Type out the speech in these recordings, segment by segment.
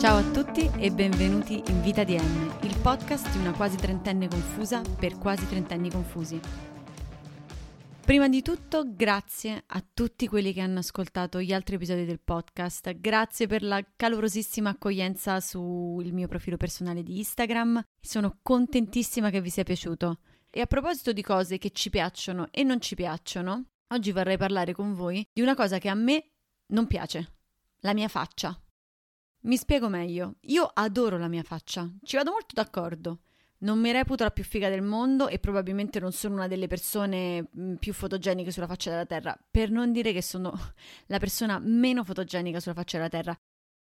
Ciao a tutti e benvenuti in Vita di M, il podcast di una quasi trentenne confusa per quasi trentenni confusi. Prima di tutto, grazie a tutti quelli che hanno ascoltato gli altri episodi del podcast, grazie per la calorosissima accoglienza sul mio profilo personale di Instagram, sono contentissima che vi sia piaciuto. E a proposito di cose che ci piacciono e non ci piacciono, oggi vorrei parlare con voi di una cosa che a me non piace, la mia faccia. Mi spiego meglio. Io adoro la mia faccia, ci vado molto d'accordo. Non mi reputo la più figa del mondo e probabilmente non sono una delle persone mm, più fotogeniche sulla faccia della Terra, per non dire che sono la persona meno fotogenica sulla faccia della Terra.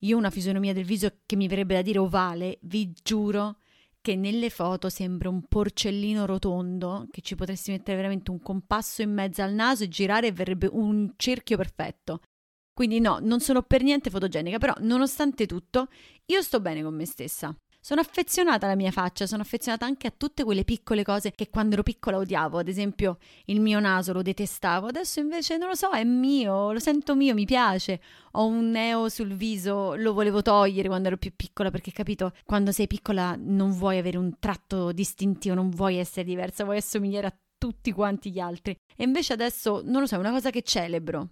Io ho una fisionomia del viso che mi verrebbe da dire ovale, vi giuro che nelle foto sembra un porcellino rotondo, che ci potresti mettere veramente un compasso in mezzo al naso e girare e verrebbe un cerchio perfetto. Quindi no, non sono per niente fotogenica, però nonostante tutto io sto bene con me stessa. Sono affezionata alla mia faccia, sono affezionata anche a tutte quelle piccole cose che quando ero piccola odiavo, ad esempio il mio naso lo detestavo, adesso invece non lo so, è mio, lo sento mio, mi piace. Ho un neo sul viso, lo volevo togliere quando ero più piccola perché capito, quando sei piccola non vuoi avere un tratto distintivo, non vuoi essere diversa, vuoi assomigliare a tutti quanti gli altri. E invece adesso, non lo so, è una cosa che celebro.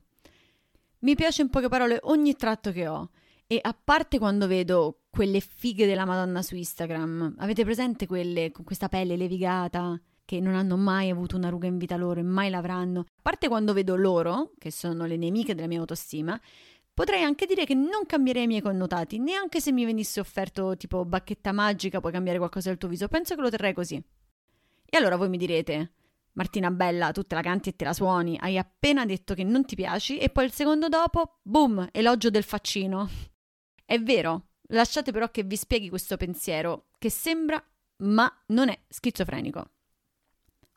Mi piace in poche parole ogni tratto che ho. E a parte quando vedo quelle fighe della Madonna su Instagram, avete presente quelle con questa pelle levigata che non hanno mai avuto una ruga in vita loro e mai l'avranno? A parte quando vedo loro, che sono le nemiche della mia autostima, potrei anche dire che non cambierei i miei connotati, neanche se mi venisse offerto tipo bacchetta magica, puoi cambiare qualcosa del tuo viso, penso che lo terrei così. E allora voi mi direte, Martina Bella, tu te la canti e te la suoni, hai appena detto che non ti piaci e poi il secondo dopo, boom, elogio del faccino. È vero, lasciate però che vi spieghi questo pensiero, che sembra, ma non è schizofrenico.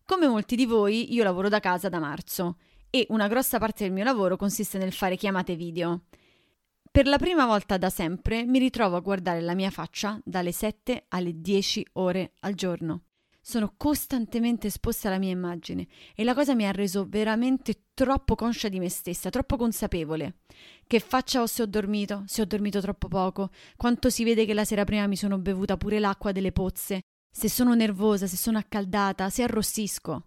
Come molti di voi, io lavoro da casa da marzo e una grossa parte del mio lavoro consiste nel fare chiamate video. Per la prima volta da sempre mi ritrovo a guardare la mia faccia dalle 7 alle 10 ore al giorno sono costantemente esposta alla mia immagine e la cosa mi ha reso veramente troppo conscia di me stessa, troppo consapevole. Che faccia ho se ho dormito, se ho dormito troppo poco, quanto si vede che la sera prima mi sono bevuta pure l'acqua delle pozze, se sono nervosa, se sono accaldata, se arrossisco.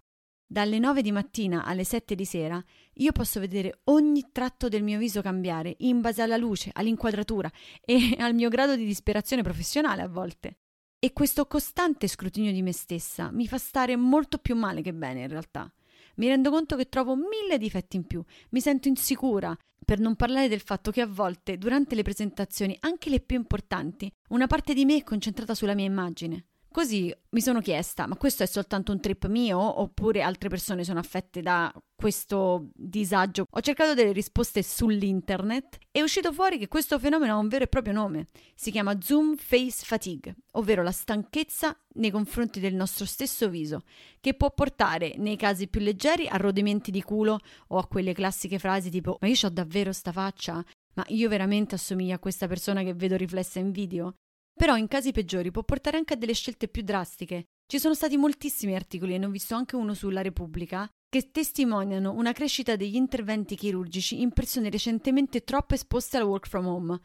Dalle 9 di mattina alle 7 di sera io posso vedere ogni tratto del mio viso cambiare in base alla luce, all'inquadratura e al mio grado di disperazione professionale a volte. E questo costante scrutinio di me stessa mi fa stare molto più male che bene in realtà. Mi rendo conto che trovo mille difetti in più, mi sento insicura, per non parlare del fatto che a volte, durante le presentazioni, anche le più importanti, una parte di me è concentrata sulla mia immagine. Così mi sono chiesta, ma questo è soltanto un trip mio oppure altre persone sono affette da questo disagio? Ho cercato delle risposte sull'internet e è uscito fuori che questo fenomeno ha un vero e proprio nome. Si chiama Zoom Face Fatigue, ovvero la stanchezza nei confronti del nostro stesso viso, che può portare nei casi più leggeri a rodimenti di culo o a quelle classiche frasi tipo ma io ho davvero sta faccia? Ma io veramente assomiglio a questa persona che vedo riflessa in video? Però in casi peggiori può portare anche a delle scelte più drastiche. Ci sono stati moltissimi articoli, e ne ho visto anche uno sulla Repubblica, che testimoniano una crescita degli interventi chirurgici in persone recentemente troppo esposte al work from home.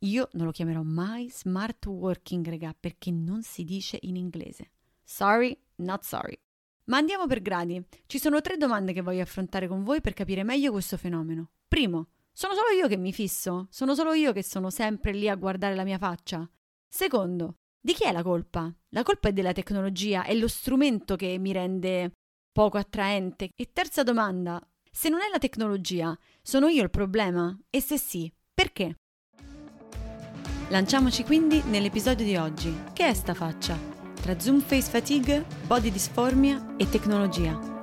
Io non lo chiamerò mai smart working, regà, perché non si dice in inglese. Sorry, not sorry. Ma andiamo per gradi. Ci sono tre domande che voglio affrontare con voi per capire meglio questo fenomeno. Primo, sono solo io che mi fisso? Sono solo io che sono sempre lì a guardare la mia faccia? Secondo, di chi è la colpa? La colpa è della tecnologia, è lo strumento che mi rende poco attraente. E terza domanda, se non è la tecnologia, sono io il problema? E se sì, perché? Lanciamoci quindi nell'episodio di oggi. Che è sta faccia? Tra zoom face fatigue, body dysphoria e tecnologia.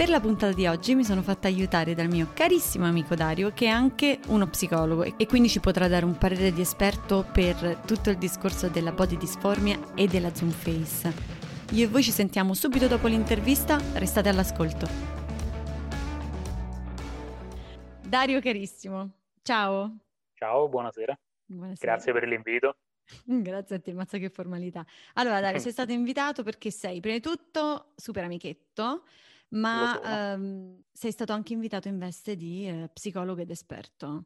Per la puntata di oggi mi sono fatta aiutare dal mio carissimo amico Dario, che è anche uno psicologo e quindi ci potrà dare un parere di esperto per tutto il discorso della body dysphoria e della zoom face. Io e voi ci sentiamo subito dopo l'intervista, restate all'ascolto. Dario carissimo, ciao. Ciao, buonasera. buonasera. Grazie per l'invito. Grazie a te, mazza che formalità. Allora Dario, sei stato invitato perché sei prima di tutto super amichetto, ma ehm, sei stato anche invitato in veste di eh, psicologo ed esperto.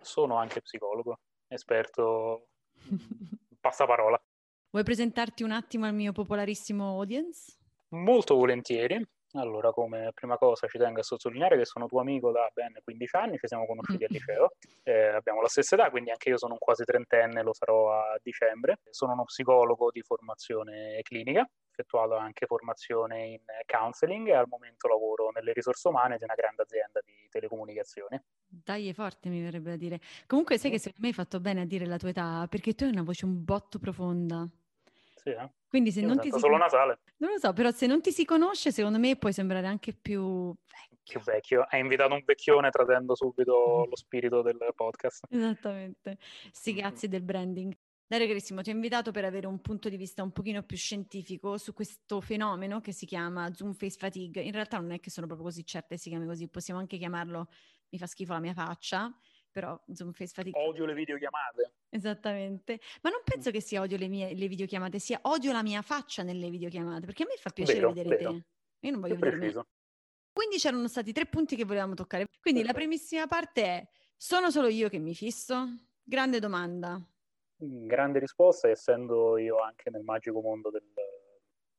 Sono anche psicologo, esperto passaparola. Vuoi presentarti un attimo al mio popolarissimo audience? Molto volentieri. Allora, come prima cosa ci tengo a sottolineare che sono tuo amico da ben 15 anni, ci siamo conosciuti al liceo, eh, abbiamo la stessa età, quindi anche io sono un quasi trentenne, lo sarò a dicembre. Sono uno psicologo di formazione clinica, effettuato anche formazione in counseling e al momento lavoro nelle risorse umane di una grande azienda di telecomunicazioni. Dai, è forte, mi verrebbe da dire. Comunque sai che secondo me hai fatto bene a dire la tua età, perché tu hai una voce un botto profonda. Sì, eh? Quindi se Io non ti si... solo nasale. Non lo so, però se non ti si conosce, secondo me puoi sembrare anche più vecchio. Più vecchio. Hai invitato un vecchione tradendo subito lo spirito del podcast. Esattamente. Sì, grazie del branding. Dario Carissimo, ti ho invitato per avere un punto di vista un pochino più scientifico su questo fenomeno che si chiama Zoom Face Fatigue. In realtà non è che sono proprio così certe si chiami così, possiamo anche chiamarlo mi fa schifo la mia faccia, però Zoom Face Fatigue. Odio le videochiamate. Esattamente, ma non penso che sia odio le mie le videochiamate, sia odio la mia faccia nelle videochiamate, perché a me fa piacere vero, vedere vero. te. Io non voglio vedere me. Quindi c'erano stati tre punti che volevamo toccare. Quindi Perfetto. la primissima parte è, sono solo io che mi fisso? Grande domanda. Grande risposta, essendo io anche nel magico mondo del,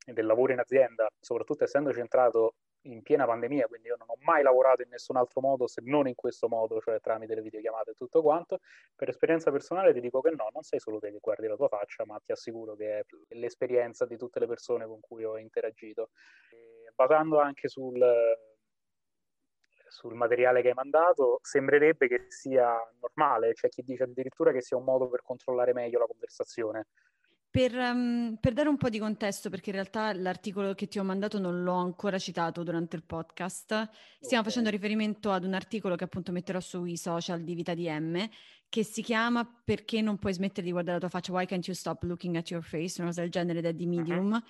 del lavoro in azienda, soprattutto essendo centrato in piena pandemia, quindi io non ho mai lavorato in nessun altro modo se non in questo modo, cioè tramite le videochiamate e tutto quanto. Per esperienza personale ti dico che no, non sei solo te che guardi la tua faccia, ma ti assicuro che è l'esperienza di tutte le persone con cui ho interagito. E basando anche sul, sul materiale che hai mandato, sembrerebbe che sia normale, c'è chi dice addirittura che sia un modo per controllare meglio la conversazione. Per, um, per, dare un po' di contesto, perché in realtà l'articolo che ti ho mandato non l'ho ancora citato durante il podcast, stiamo okay. facendo riferimento ad un articolo che appunto metterò sui social di Vita DM, che si chiama Perché non puoi smettere di guardare la tua faccia? Why can't you stop looking at your face? Una cosa del genere ed è di Medium. Uh-huh.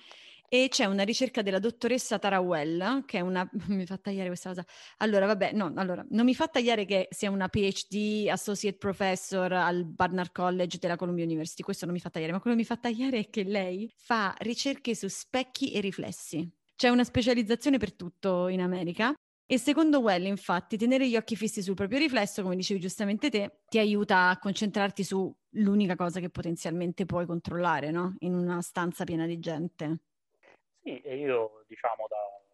E c'è una ricerca della dottoressa Tara Well, che è una... mi fa tagliare questa cosa. Allora, vabbè, no, allora, non mi fa tagliare che sia una PhD Associate Professor al Barnard College della Columbia University, questo non mi fa tagliare, ma quello che mi fa tagliare è che lei fa ricerche su specchi e riflessi. C'è una specializzazione per tutto in America e secondo Well, infatti, tenere gli occhi fissi sul proprio riflesso, come dicevi giustamente te, ti aiuta a concentrarti sull'unica cosa che potenzialmente puoi controllare, no? In una stanza piena di gente. Sì, e io diciamo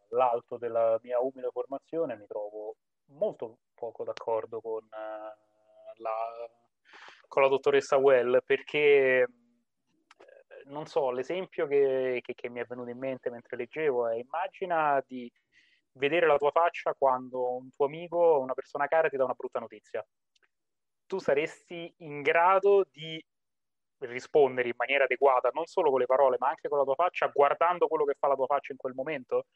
dall'alto della mia umile formazione mi trovo molto poco d'accordo con, uh, la, con la dottoressa Well perché eh, non so, l'esempio che, che, che, mi è venuto in mente mentre leggevo è immagina di vedere la tua faccia quando un tuo amico, una persona cara ti dà una brutta notizia. Tu saresti in grado di rispondere in maniera adeguata, non solo con le parole, ma anche con la tua faccia, guardando quello che fa la tua faccia in quel momento?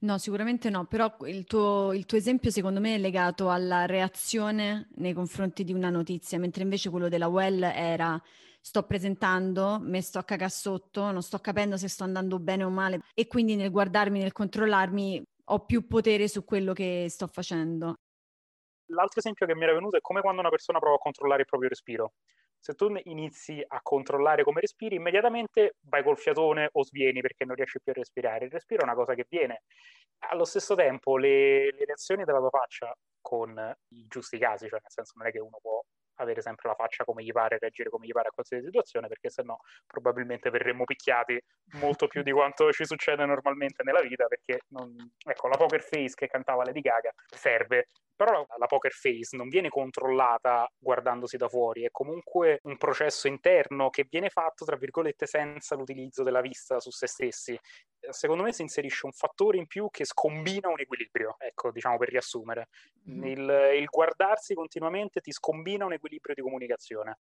No, sicuramente no, però il tuo, il tuo, esempio secondo me è legato alla reazione nei confronti di una notizia, mentre invece quello della Well era sto presentando, mi sto a cagare sotto, non sto capendo se sto andando bene o male e quindi nel guardarmi, nel controllarmi ho più potere su quello che sto facendo. L'altro esempio che mi era venuto è come quando una persona prova a controllare il proprio respiro se tu inizi a controllare come respiri, immediatamente vai col fiatone o svieni perché non riesci più a respirare. Il respiro è una cosa che viene. Allo stesso tempo, le, le reazioni della tua faccia con i giusti casi, cioè nel senso non è che uno può avere sempre la faccia come gli pare, reagire come gli pare a qualsiasi situazione, perché sennò probabilmente verremmo picchiati molto più di quanto ci succede normalmente nella vita, perché non... ecco, la poker face che cantava Lady Gaga serve, però la poker face non viene controllata guardandosi da fuori, è comunque un processo interno che viene fatto, tra virgolette, senza l'utilizzo della vista su se stessi. Secondo me si inserisce un fattore in più che scombina un equilibrio, ecco, diciamo per riassumere. Mm-hmm. Il, il guardarsi continuamente ti scombina un equilibrio di comunicazione.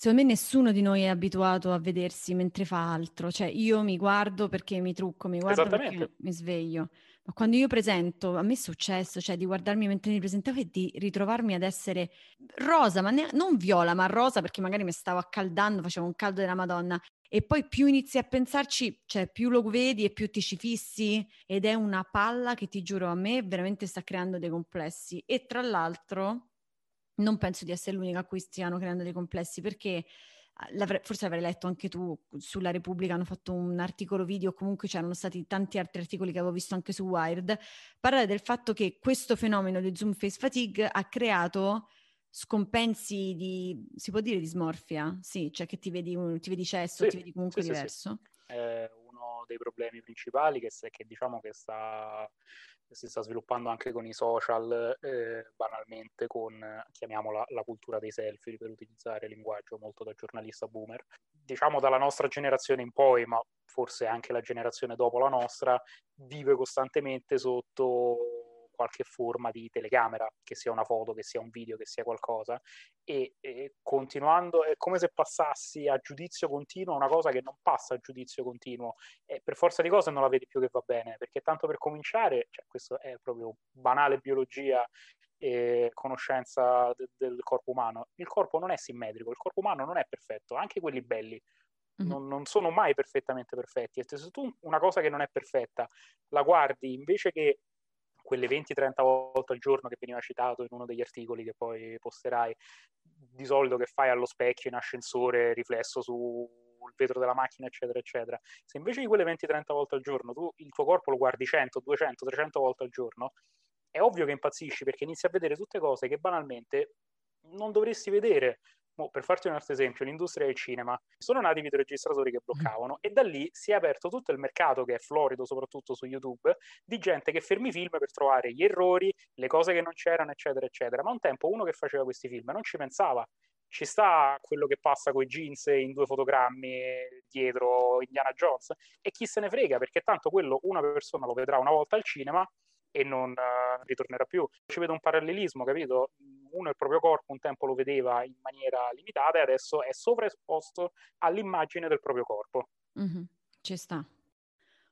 Secondo me nessuno di noi è abituato a vedersi mentre fa altro, cioè io mi guardo perché mi trucco, mi guardo perché mi sveglio, ma quando io presento, a me è successo, cioè di guardarmi mentre mi presentavo e di ritrovarmi ad essere rosa, ma ne- non viola, ma rosa perché magari mi stavo accaldando, facevo un caldo della Madonna. E poi più inizi a pensarci, cioè più lo vedi e più ti ci fissi. Ed è una palla che ti giuro a me veramente sta creando dei complessi. E tra l'altro non penso di essere l'unica a cui stiano creando dei complessi perché forse avrei letto anche tu sulla Repubblica, hanno fatto un articolo video, comunque c'erano stati tanti altri articoli che avevo visto anche su Wired, parlare del fatto che questo fenomeno di Zoom Face Fatigue ha creato scompensi di, si può dire dismorfia? Sì, cioè che ti vedi, ti vedi cesso, sì, ti vedi comunque sì, diverso. Sì, È uno dei problemi principali che, che diciamo che sta si sta sviluppando anche con i social, eh, banalmente con, chiamiamola, la cultura dei selfie, per utilizzare il linguaggio molto da giornalista boomer. Diciamo dalla nostra generazione in poi, ma forse anche la generazione dopo la nostra, vive costantemente sotto qualche forma di telecamera, che sia una foto, che sia un video, che sia qualcosa, e, e, continuando è come se passassi a giudizio continuo una cosa che non passa a giudizio continuo e per forza di cose non la vedi più che va bene, perché tanto per cominciare, cioè, questo è proprio banale biologia e conoscenza de- del corpo umano, il corpo non è simmetrico, il corpo umano non è perfetto, anche quelli belli. Non, non, sono mai perfettamente perfetti. E se tu una cosa che non è perfetta la guardi invece che quelle 20-30 volte al giorno che veniva citato in uno degli articoli che poi posterai, di solito che fai allo specchio in ascensore, riflesso sul vetro della macchina, eccetera, eccetera. Se invece di quelle 20-30 volte al giorno tu il tuo corpo lo guardi 100, 200, 300 volte al giorno, è ovvio che impazzisci perché inizi a vedere tutte cose che banalmente non dovresti vedere Mo, per farti un altro esempio, l'industria del cinema, sono nati i videoregistratori che bloccavano mm. e da lì si è aperto tutto il mercato che è florido, soprattutto su YouTube, di gente che fermi i film per trovare gli errori, le cose che non c'erano, eccetera, eccetera. Ma un tempo uno che faceva questi film non ci pensava. Ci sta quello che passa con i jeans in due fotogrammi dietro Indiana Jones e chi se ne frega perché tanto quello una persona lo vedrà una volta al cinema e non uh, ritornerà più. Ci vedo un parallelismo, capito? Uno il proprio corpo un tempo lo vedeva in maniera limitata e adesso è sovraesposto all'immagine del proprio corpo. Mm-hmm. Ci sta.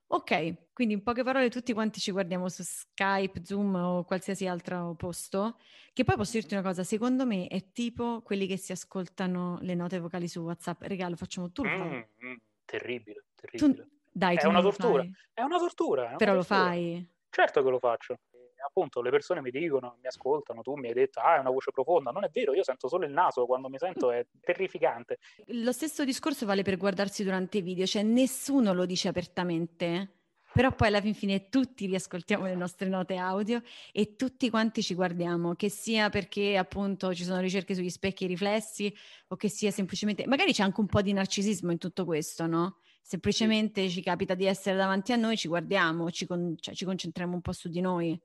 Ok, quindi in poche parole tutti quanti ci guardiamo su Skype, Zoom o qualsiasi altro posto, che poi posso dirti una cosa, secondo me è tipo quelli che si ascoltano le note vocali su WhatsApp. Regalo, facciamo tu lo. Mm, mm, terribile, terribile. Tu, dai, è, una tortura. è una tortura. È una Però tortura. lo fai. Certo che lo faccio. E appunto le persone mi dicono, mi ascoltano, tu mi hai detto, ah, è una voce profonda. Non è vero, io sento solo il naso, quando mi sento è terrificante. Lo stesso discorso vale per guardarsi durante i video, cioè nessuno lo dice apertamente, però poi alla fin fine tutti riascoltiamo le nostre note audio e tutti quanti ci guardiamo, che sia perché appunto ci sono ricerche sugli specchi riflessi o che sia semplicemente, magari c'è anche un po' di narcisismo in tutto questo, no? semplicemente ci capita di essere davanti a noi, ci guardiamo, ci, con- cioè, ci concentriamo un po' su di noi.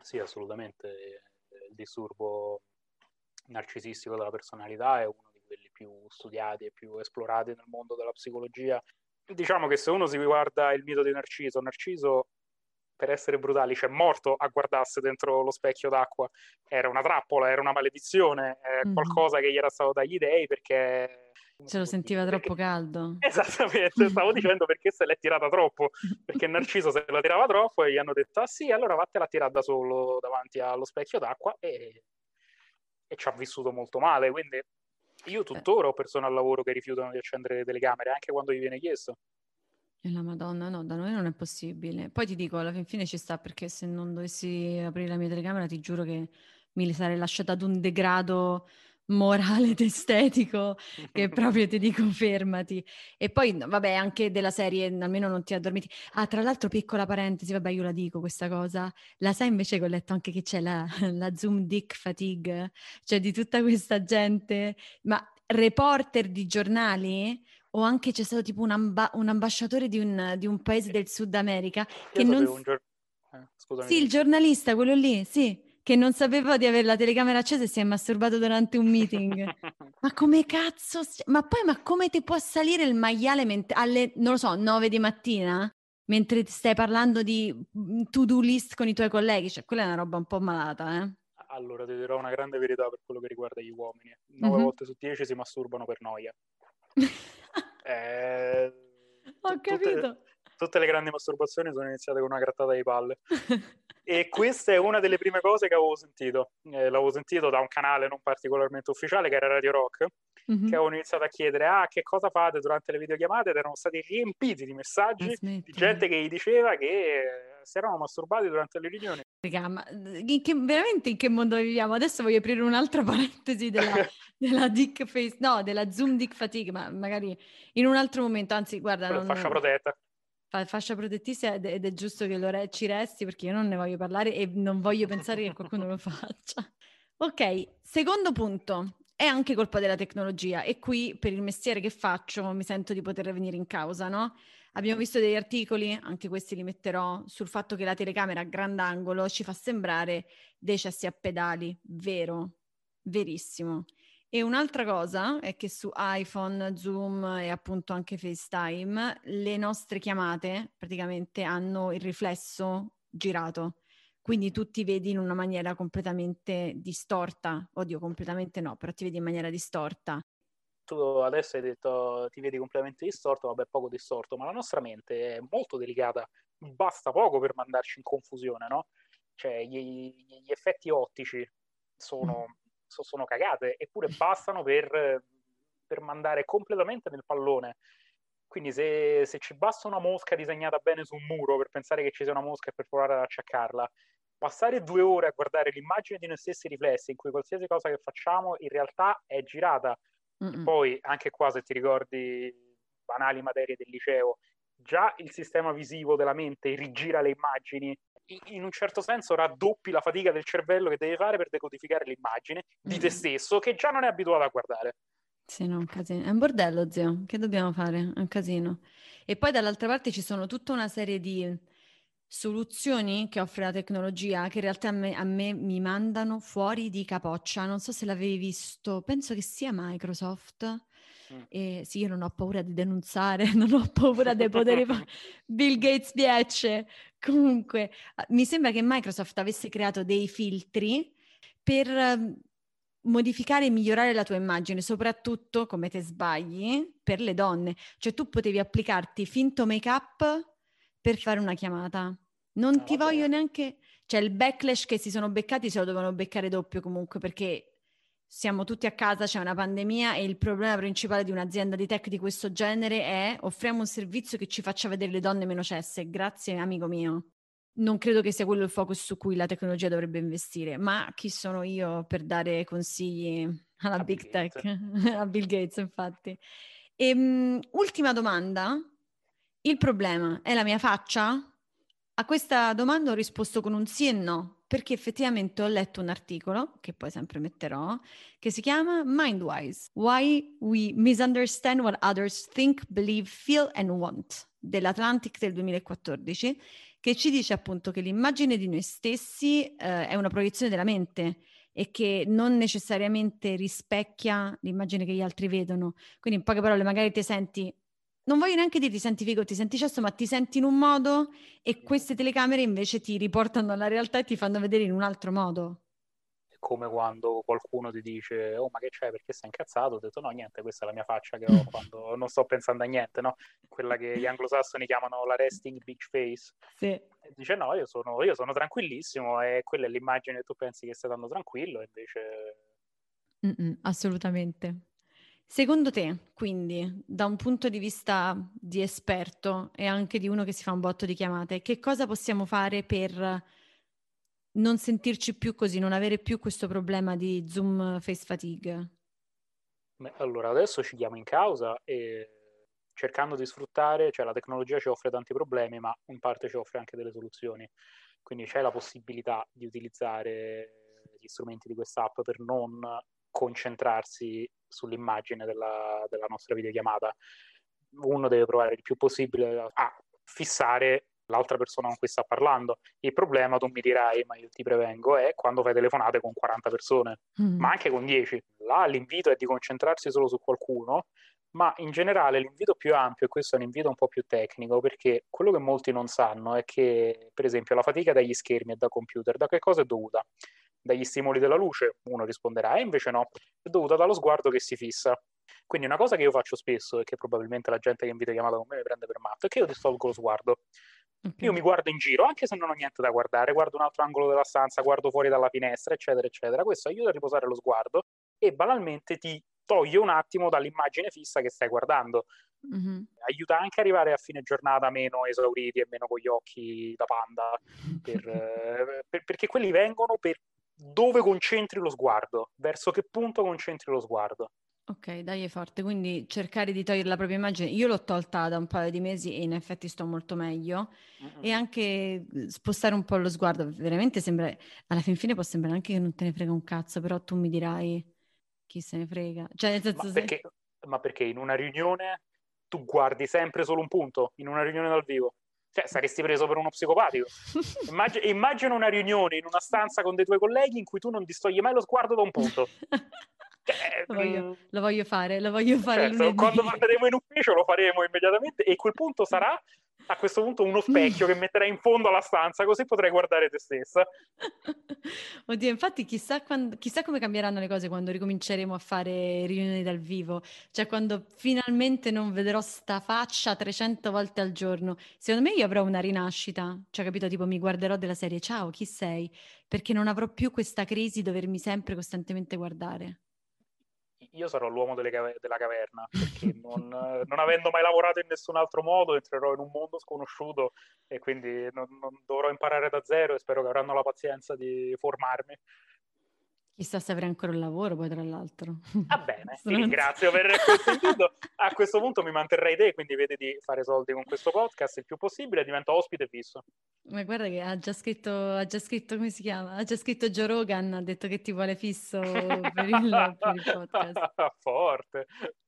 Sì, assolutamente. Il disturbo narcisistico della personalità è uno di quelli più studiati e più esplorati nel mondo della psicologia. Diciamo che se uno si guarda il mito di Narciso, Narciso per essere brutali, c'è cioè morto a guardarsi dentro lo specchio d'acqua. Era una trappola, era una maledizione, eh, mm-hmm. qualcosa che gli era stato dagli dei perché Se lo sentiva troppo perché... caldo. Esattamente, stavo dicendo perché se l'è tirata troppo, perché Narciso se la tirava troppo e gli hanno detto ah sì, allora vattela a tirare da solo davanti allo specchio d'acqua e... e ci ha vissuto molto male, quindi io tuttora ho persone al lavoro che rifiutano di accendere le telecamere anche quando gli viene chiesto. E la Madonna, no, da noi non è possibile. Poi ti dico, alla fin fine ci sta perché se non dovessi aprire la mia telecamera ti giuro che mi sarei lasciata ad un degrado morale ed estetico che proprio ti dico fermati. E poi, vabbè, anche della serie almeno non ti addormenti. Ah, tra l'altro, piccola parentesi, vabbè, io la dico questa cosa. La sai invece che ho letto anche che c'è la, la Zoom Dick Fatigue, cioè di tutta questa gente, ma reporter di giornali o anche c'è stato tipo un, amba- un ambasciatore di un, di un, paese del Sud America che non... Gior- eh, sì, il giornalista, quello lì, sì che non sapeva di avere la telecamera accesa e si è masturbato durante un meeting. ma come cazzo? Ma poi, ma come ti può salire il maiale ment- alle, non lo so, 9 di mattina? Mentre stai parlando di mm, to-do list con i tuoi colleghi? Cioè, quella è una roba un po' malata, eh? Allora, ti dirò una grande verità per quello che riguarda gli uomini. 9 mm-hmm. volte su 10 si masturbano per noia. eh, Ho capito. Tutte, tutte le grandi masturbazioni sono iniziate con una grattata di palle. E questa è una delle prime cose che avevo sentito. Eh, l'avevo sentito da un canale non particolarmente ufficiale che era Radio Rock, mm-hmm. che avevo iniziato a chiedere ah, che cosa fate durante le videochiamate ed erano stati riempiti di messaggi di gente che gli diceva che si erano masturbati durante le riunioni. Raga, ma in che, veramente in che mondo viviamo? Adesso voglio aprire un'altra parentesi della, della dick face, no, della Zoom dick fatigue, ma magari in un altro momento, anzi guarda... Non... Fascia protetta fascia protettista ed è giusto che re- ci resti perché io non ne voglio parlare e non voglio pensare che qualcuno lo faccia. Ok, secondo punto, è anche colpa della tecnologia e qui per il mestiere che faccio mi sento di poter venire in causa, no? Abbiamo visto degli articoli, anche questi li metterò, sul fatto che la telecamera a grandangolo ci fa sembrare dei cessi a pedali, vero, verissimo. E un'altra cosa è che su iPhone, Zoom e appunto anche FaceTime le nostre chiamate praticamente hanno il riflesso girato, quindi tu ti vedi in una maniera completamente distorta. Oddio, completamente no, però ti vedi in maniera distorta. Tu adesso hai detto ti vedi completamente distorto, vabbè, poco distorto, ma la nostra mente è molto delicata, basta poco per mandarci in confusione, no? Cioè, gli, gli effetti ottici sono mm sono cagate, eppure bastano per, per mandare completamente nel pallone. Quindi se, se, ci basta una mosca disegnata bene su un muro per pensare che ci sia una mosca e per provare ad acciaccarla, passare due ore a guardare l'immagine di noi stessi riflessi, in cui qualsiasi cosa che facciamo in realtà è girata. Poi, anche qua, se ti ricordi banali materie del liceo, già il sistema visivo della mente rigira le immagini in un certo senso raddoppi la fatica del cervello che devi fare per decodificare l'immagine di te mm. stesso che già non è abituato a guardare. Sì, no, un casino. È un bordello, zio. Che dobbiamo fare? È un casino. E poi dall'altra parte ci sono tutta una serie di soluzioni che offre la tecnologia che in realtà a me, a me mi mandano fuori di capoccia. Non so se l'avevi visto, penso che sia Microsoft Mm. E sì, io non ho paura di denunciare, non ho paura dei poteri. Bill Gates piace. Comunque, ah, mi sembra che Microsoft avesse creato dei filtri per ehm, modificare e migliorare la tua immagine, soprattutto come te sbagli per le donne. Cioè tu potevi applicarti finto make-up per fare una chiamata. Non no, ti vabbè. voglio neanche... Cioè il backlash che si sono beccati se lo dovevano beccare doppio comunque perché siamo tutti a casa, c'è una pandemia e il problema principale di un'azienda di tech di questo genere è offriamo un servizio che ci faccia vedere le donne meno cesse. Grazie, amico mio. Non credo che sia quello il focus su cui la tecnologia dovrebbe investire, ma chi sono io per dare consigli alla a big Bill tech, a Bill Gates, infatti. E, um, ultima domanda. Il problema è la mia faccia? A questa domanda ho risposto con un sì e no perché effettivamente ho letto un articolo, che poi sempre metterò, che si chiama Mindwise, Why We Misunderstand What Others Think, Believe, Feel and Want, dell'Atlantic del 2014, che ci dice appunto che l'immagine di noi stessi eh, è una proiezione della mente e che non necessariamente rispecchia l'immagine che gli altri vedono. Quindi in poche parole magari ti senti non voglio neanche dire ti senti figo, ti senti cesso, ma ti senti in un modo e queste telecamere invece ti riportano alla realtà e ti fanno vedere in un altro modo. È come quando qualcuno ti dice, oh ma che c'è, perché sei incazzato? Ho detto no, niente, questa è la mia faccia che ho quando non sto pensando a niente, no? Quella che gli anglosassoni chiamano la resting beach face. Sì. E dice no, io sono, io sono tranquillissimo e quella è l'immagine che tu pensi che stai dando tranquillo, invece... Mm-mm, assolutamente. Secondo te, quindi, da un punto di vista di esperto e anche di uno che si fa un botto di chiamate, che cosa possiamo fare per non sentirci più così, non avere più questo problema di Zoom face fatigue? Beh, allora, adesso ci diamo in causa e cercando di sfruttare, cioè la tecnologia ci offre tanti problemi, ma in parte ci offre anche delle soluzioni. Quindi c'è la possibilità di utilizzare gli strumenti di quest'app per non concentrarsi sull'immagine della, della nostra videochiamata. Uno deve provare il più possibile a fissare l'altra persona con cui sta parlando. Il problema, tu mi dirai, ma io ti prevengo, è quando fai telefonate con 40 persone, mm. ma anche con 10. Là l'invito è di concentrarsi solo su qualcuno, ma in generale l'invito più ampio, e questo è un invito un po' più tecnico, perché quello che molti non sanno è che, per esempio, la fatica dagli schermi e da computer, da che cosa è dovuta? Dagli stimoli della luce, uno risponderà, e invece no, è dovuta dallo sguardo che si fissa. Quindi una cosa che io faccio spesso e che probabilmente la gente che invita chiamata con me mi prende per matto è che io distolgo lo sguardo. Okay. Io mi guardo in giro, anche se non ho niente da guardare, guardo un altro angolo della stanza, guardo fuori dalla finestra, eccetera, eccetera. Questo aiuta a riposare lo sguardo e banalmente ti toglie un attimo dall'immagine fissa che stai guardando. Mm-hmm. Aiuta anche ad arrivare a fine giornata meno esauriti e meno con gli occhi da panda, per, eh, per, perché quelli vengono per dove concentri lo sguardo, verso che punto concentri lo sguardo. Ok, dai è forte, quindi cercare di togliere la propria immagine. Io l'ho tolta da un paio di mesi e in effetti sto molto meglio. Mm-hmm. E anche spostare un po' lo sguardo, veramente sembra, alla fin fine può sembrare anche che non te ne frega un cazzo, però tu mi dirai chi se ne frega. Cioè, nel senso, ma, perché, se... ma perché in una riunione tu guardi sempre solo un punto, in una riunione dal vivo? Cioè, saresti preso per uno psicopatico. Immag- immagina una riunione in una stanza con dei tuoi colleghi in cui tu non distogli mai lo sguardo da un punto. Cioè, lo, voglio, mm, lo, voglio, fare, lo voglio fare. Certo, quando andremo in ufficio lo faremo immediatamente e quel punto sarà a questo punto uno specchio che metterai in fondo alla stanza, così potrai guardare te stessa. Oddio, infatti chissà, quando, chissà, come cambieranno le cose quando ricominceremo a fare riunioni dal vivo, cioè quando finalmente non vedrò sta faccia 300 volte al giorno. Secondo me io avrò una rinascita, cioè capito, tipo mi guarderò della serie ciao, chi sei? Perché non avrò più questa crisi dovermi sempre costantemente guardare io sarò l'uomo cave- della caverna, perché non, non, avendo mai lavorato in nessun altro modo, entrerò in un mondo sconosciuto e quindi non, non dovrò imparare da zero e spero che avranno la pazienza di formarmi. Chissà se avrei ancora un lavoro poi tra l'altro. Va bene, ti ringrazio per questo invito. A questo punto mi manterrei te, quindi vedi di fare soldi con questo podcast il più possibile divento ospite fisso. Ma guarda che ha già scritto, ha già scritto, come si chiama? Ha già scritto Joe Rogan, ha detto che ti vuole fisso per il, per il podcast. Forte.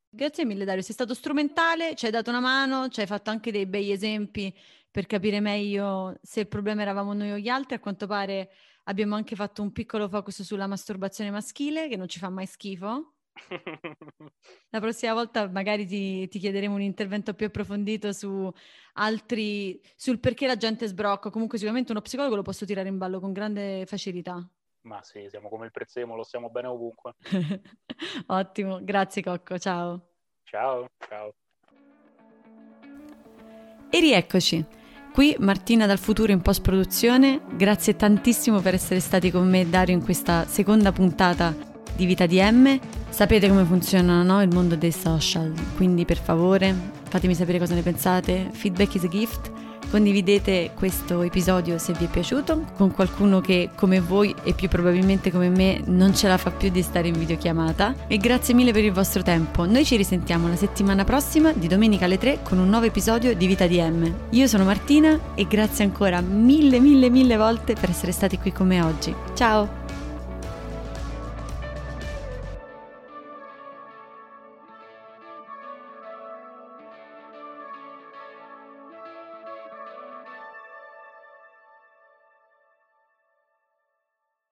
Grazie mille Dario, sei stato strumentale, ci hai dato una mano, ci hai fatto anche dei bei esempi per capire meglio se il problema eravamo noi o gli altri. A quanto pare Abbiamo anche fatto un piccolo focus sulla masturbazione maschile, che non ci fa mai schifo. La prossima volta magari ti, ti, chiederemo un intervento più approfondito su altri, sul perché la gente sbrocca. Comunque sicuramente uno psicologo lo posso tirare in ballo con grande facilità. Ma sì, siamo come il prezzemolo, stiamo bene ovunque. Ottimo, grazie Cocco, ciao. Ciao, ciao. E rieccoci. Qui Martina dal futuro in post produzione, grazie tantissimo per essere stati con me Dario in questa seconda puntata di Vita DM. Sapete come funziona no? il mondo dei social, quindi per favore fatemi sapere cosa ne pensate. Feedback is a gift Condividete questo episodio se vi è piaciuto con qualcuno che come voi e più probabilmente come me non ce la fa più di stare in videochiamata e grazie mille per il vostro tempo. Noi ci risentiamo la settimana prossima di domenica alle 3 con un nuovo episodio di Vita DM. Io sono Martina e grazie ancora mille mille mille volte per essere stati qui con me oggi. Ciao!